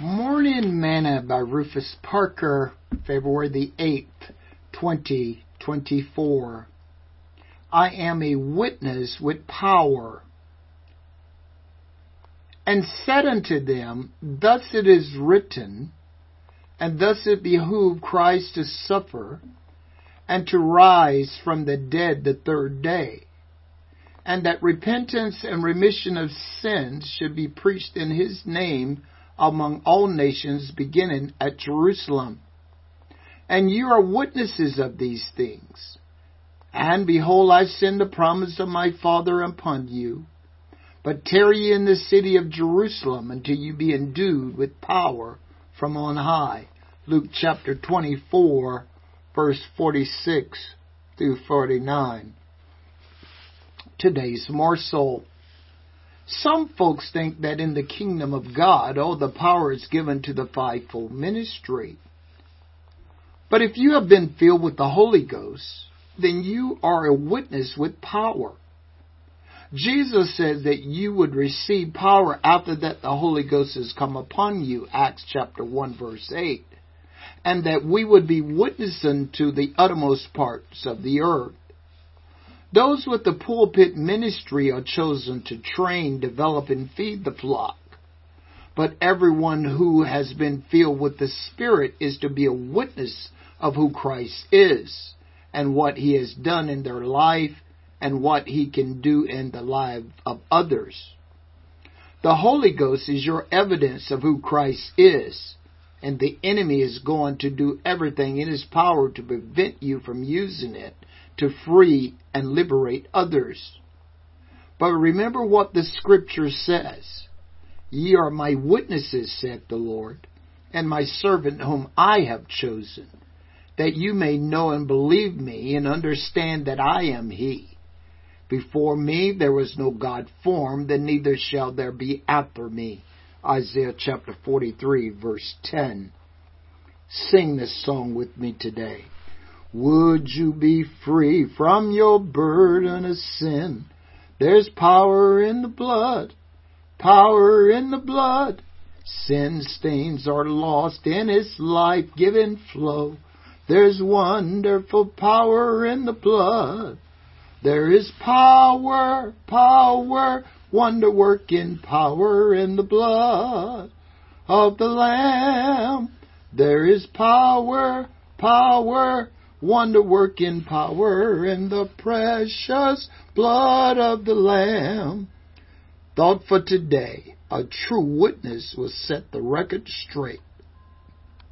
Morning Manna by Rufus Parker, February the 8th, 2024. I am a witness with power. And said unto them, Thus it is written, and thus it behooved Christ to suffer, and to rise from the dead the third day, and that repentance and remission of sins should be preached in his name among all nations, beginning at Jerusalem. And you are witnesses of these things. And behold, I send the promise of my Father upon you. But tarry in the city of Jerusalem until you be endued with power from on high. Luke chapter 24, verse 46 through 49. Today's morsel. Some folks think that in the kingdom of God, all the power is given to the fivefold ministry. But if you have been filled with the Holy Ghost, then you are a witness with power. Jesus said that you would receive power after that the Holy Ghost has come upon you, Acts chapter 1 verse 8, and that we would be witnessing to the uttermost parts of the earth. Those with the pulpit ministry are chosen to train, develop, and feed the flock. But everyone who has been filled with the Spirit is to be a witness of who Christ is and what he has done in their life and what he can do in the life of others. The Holy Ghost is your evidence of who Christ is, and the enemy is going to do everything in his power to prevent you from using it to free and liberate others. But remember what the scripture says. Ye are my witnesses, saith the Lord, and my servant whom I have chosen, that you may know and believe me and understand that I am he. Before me there was no God formed, and neither shall there be after me. Isaiah chapter 43 verse 10. Sing this song with me today. Would you be free from your burden of sin? There's power in the blood, power in the blood. Sin stains are lost in its life-giving flow. There's wonderful power in the blood. There is power, power, wonder working power in the blood of the Lamb. There is power, power, wonder working power in the precious blood of the Lamb. Thought for today, a true witness will set the record straight.